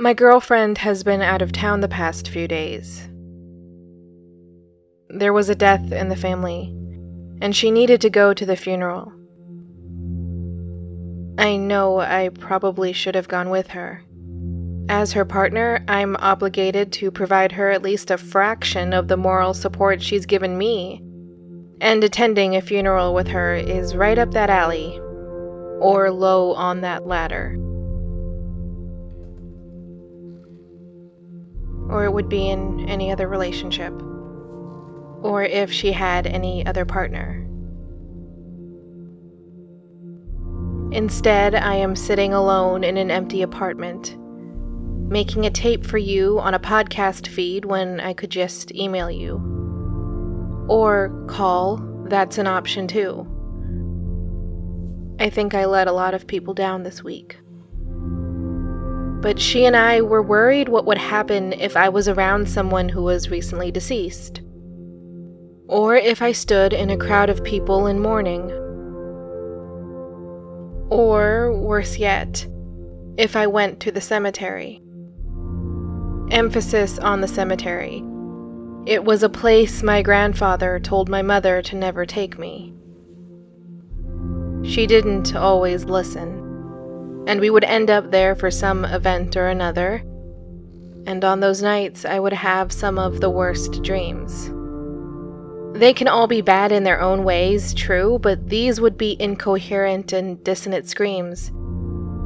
My girlfriend has been out of town the past few days. There was a death in the family, and she needed to go to the funeral. I know I probably should have gone with her. As her partner, I'm obligated to provide her at least a fraction of the moral support she's given me. And attending a funeral with her is right up that alley, or low on that ladder. Or it would be in any other relationship. Or if she had any other partner. Instead, I am sitting alone in an empty apartment, making a tape for you on a podcast feed when I could just email you. Or call, that's an option too. I think I let a lot of people down this week. But she and I were worried what would happen if I was around someone who was recently deceased. Or if I stood in a crowd of people in mourning or, worse yet, if I went to the cemetery. Emphasis on the cemetery. It was a place my grandfather told my mother to never take me. She didn't always listen, and we would end up there for some event or another, and on those nights I would have some of the worst dreams. They can all be bad in their own ways, true, but these would be incoherent and dissonant screams.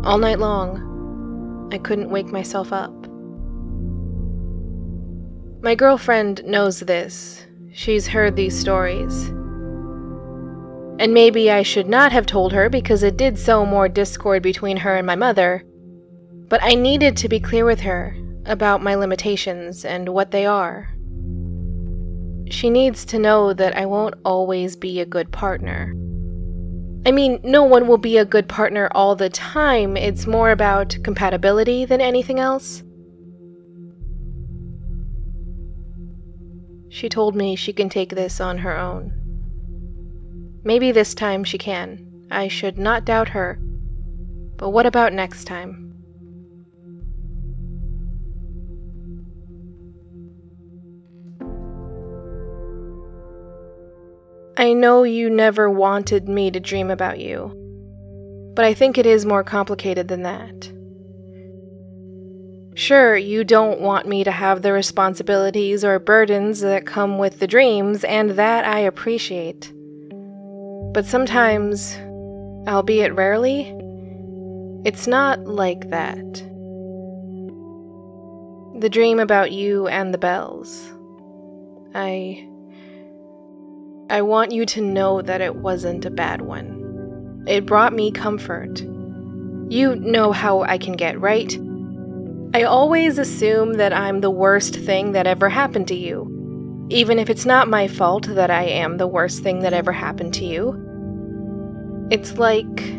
All night long, I couldn't wake myself up. My girlfriend knows this. She's heard these stories. And maybe I should not have told her because it did sow more discord between her and my mother. But I needed to be clear with her about my limitations and what they are. She needs to know that I won't always be a good partner. I mean, no one will be a good partner all the time, it's more about compatibility than anything else. She told me she can take this on her own. Maybe this time she can. I should not doubt her. But what about next time? I know you never wanted me to dream about you, but I think it is more complicated than that. Sure, you don't want me to have the responsibilities or burdens that come with the dreams, and that I appreciate. But sometimes, albeit rarely, it's not like that. The dream about you and the bells. I I want you to know that it wasn't a bad one. It brought me comfort. You know how I can get right. I always assume that I'm the worst thing that ever happened to you, even if it's not my fault that I am the worst thing that ever happened to you. It's like.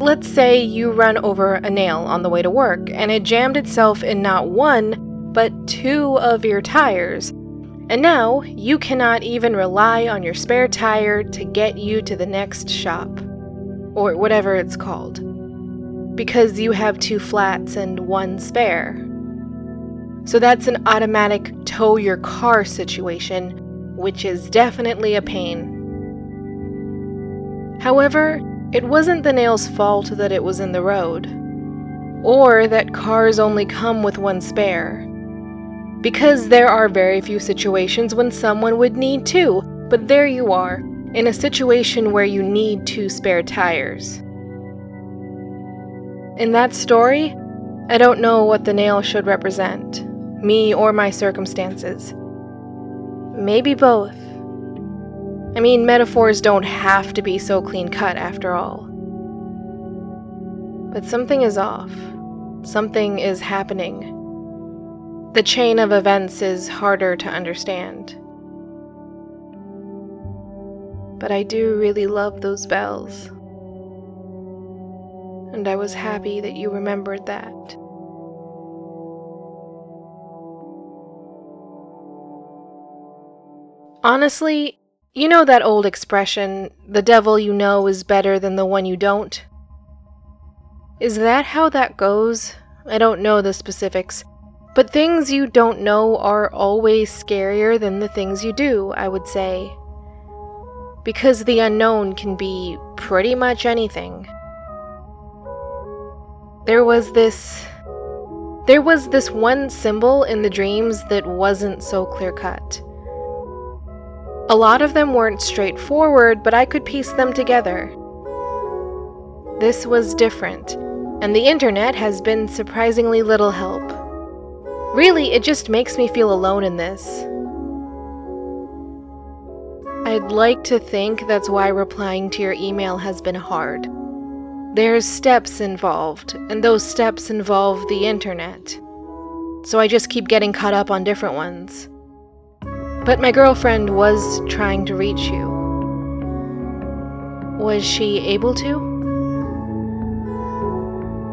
Let's say you run over a nail on the way to work and it jammed itself in not one, but two of your tires and now you cannot even rely on your spare tire to get you to the next shop, or whatever it's called, because you have two flats and one spare. So that's an automatic tow your car situation, which is definitely a pain. However, it wasn't the nail's fault that it was in the road, or that cars only come with one spare. Because there are very few situations when someone would need two, but there you are, in a situation where you need two spare tires. In that story, I don't know what the nail should represent, me or my circumstances. Maybe both. I mean, metaphors don't have to be so clean cut after all. But something is off. Something is happening the chain of events is harder to understand. But I do really love those bells. And I was happy that you remembered that. Honestly, you know that old expression, the devil you know is better than the one you don't? Is that how that goes? I don't know the specifics, but things you don't know are always scarier than the things you do, I would say. Because the unknown can be pretty much anything. There was this. There was this one symbol in the dreams that wasn't so clear cut. A lot of them weren't straightforward, but I could piece them together. This was different, and the internet has been surprisingly little help. Really, it just makes me feel alone in this. I'd like to think that's why replying to your email has been hard. There's steps involved, and those steps involve the internet. So I just keep getting caught up on different ones. But my girlfriend was trying to reach you. Was she able to?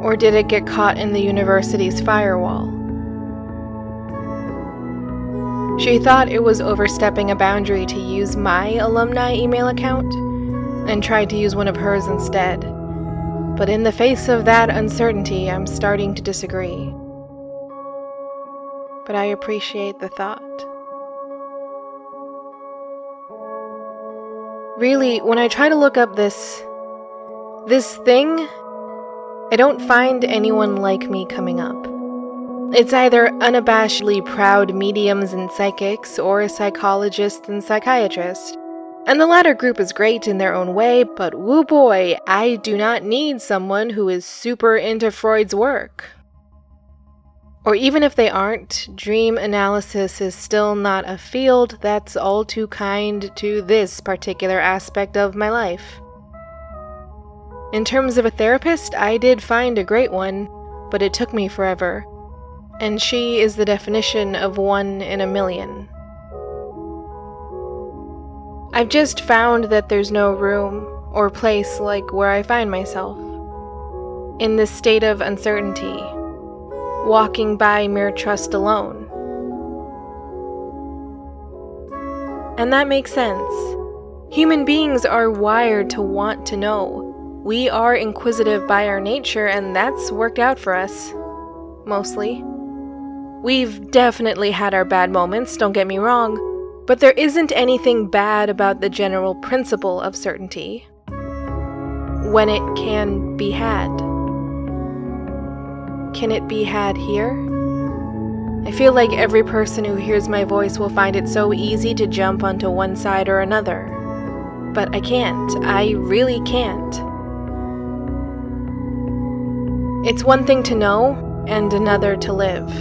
Or did it get caught in the university's firewall? She thought it was overstepping a boundary to use my alumni email account and tried to use one of hers instead. But in the face of that uncertainty, I'm starting to disagree. But I appreciate the thought. Really, when I try to look up this this thing, I don't find anyone like me coming up. It's either unabashedly proud mediums and psychics or psychologists and psychiatrists. And the latter group is great in their own way, but woo boy, I do not need someone who is super into Freud's work. Or even if they aren't, dream analysis is still not a field that's all too kind to this particular aspect of my life. In terms of a therapist, I did find a great one, but it took me forever. And she is the definition of one in a million. I've just found that there's no room or place like where I find myself. In this state of uncertainty, walking by mere trust alone. And that makes sense. Human beings are wired to want to know. We are inquisitive by our nature, and that's worked out for us. Mostly. We've definitely had our bad moments, don't get me wrong, but there isn't anything bad about the general principle of certainty. When it can be had. Can it be had here? I feel like every person who hears my voice will find it so easy to jump onto one side or another. But I can't. I really can't. It's one thing to know, and another to live.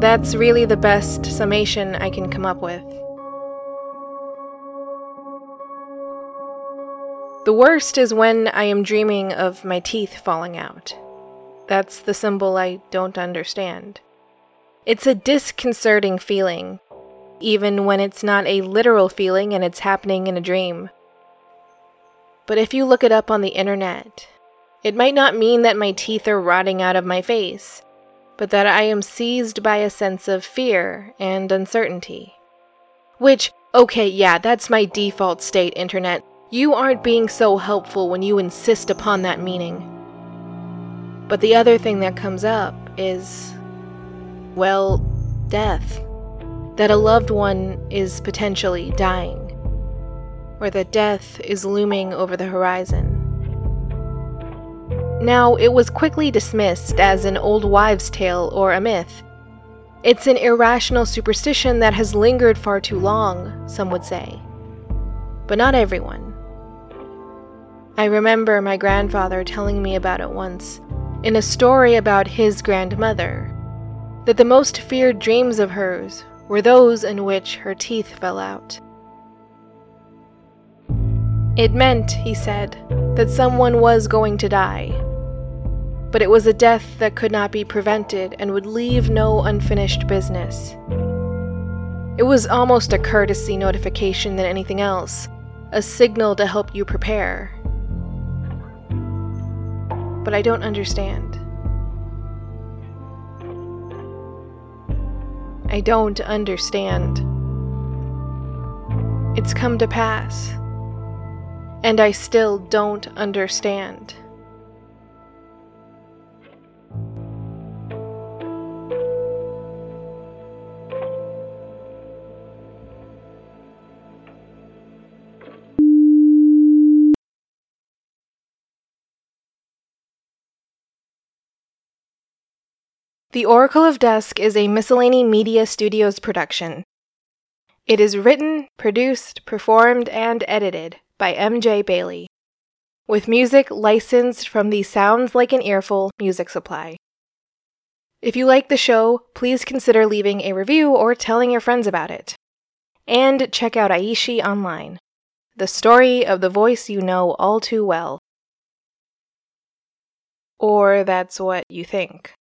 That's really the best summation I can come up with. The worst is when I am dreaming of my teeth falling out. That's the symbol I don't understand. It's a disconcerting feeling, even when it's not a literal feeling and it's happening in a dream. But if you look it up on the internet, it might not mean that my teeth are rotting out of my face, but that I am seized by a sense of fear and uncertainty. Which, okay, yeah, that's my default state, internet. You aren't being so helpful when you insist upon that meaning. But the other thing that comes up is, well, death. That a loved one is potentially dying, or that death is looming over the horizon. Now, it was quickly dismissed as an old wives' tale or a myth. It's an irrational superstition that has lingered far too long, some would say. But not everyone. I remember my grandfather telling me about it once, in a story about his grandmother, that the most feared dreams of hers were those in which her teeth fell out. It meant, he said, that someone was going to die. But it was a death that could not be prevented and would leave no unfinished business. It was almost a courtesy notification than anything else, a signal to help you prepare but I don't understand. I don't understand. It's come to pass, and I still don't understand. The Oracle of Dusk is a Miscellany Media Studios production. It is written, produced, performed, and edited by MJ Bailey, with music licensed from the Sounds Like an Earful music supply. If you like the show, please consider leaving a review or telling your friends about it. And check out Aishi online, the story of the voice you know all too well. Or that's what you think.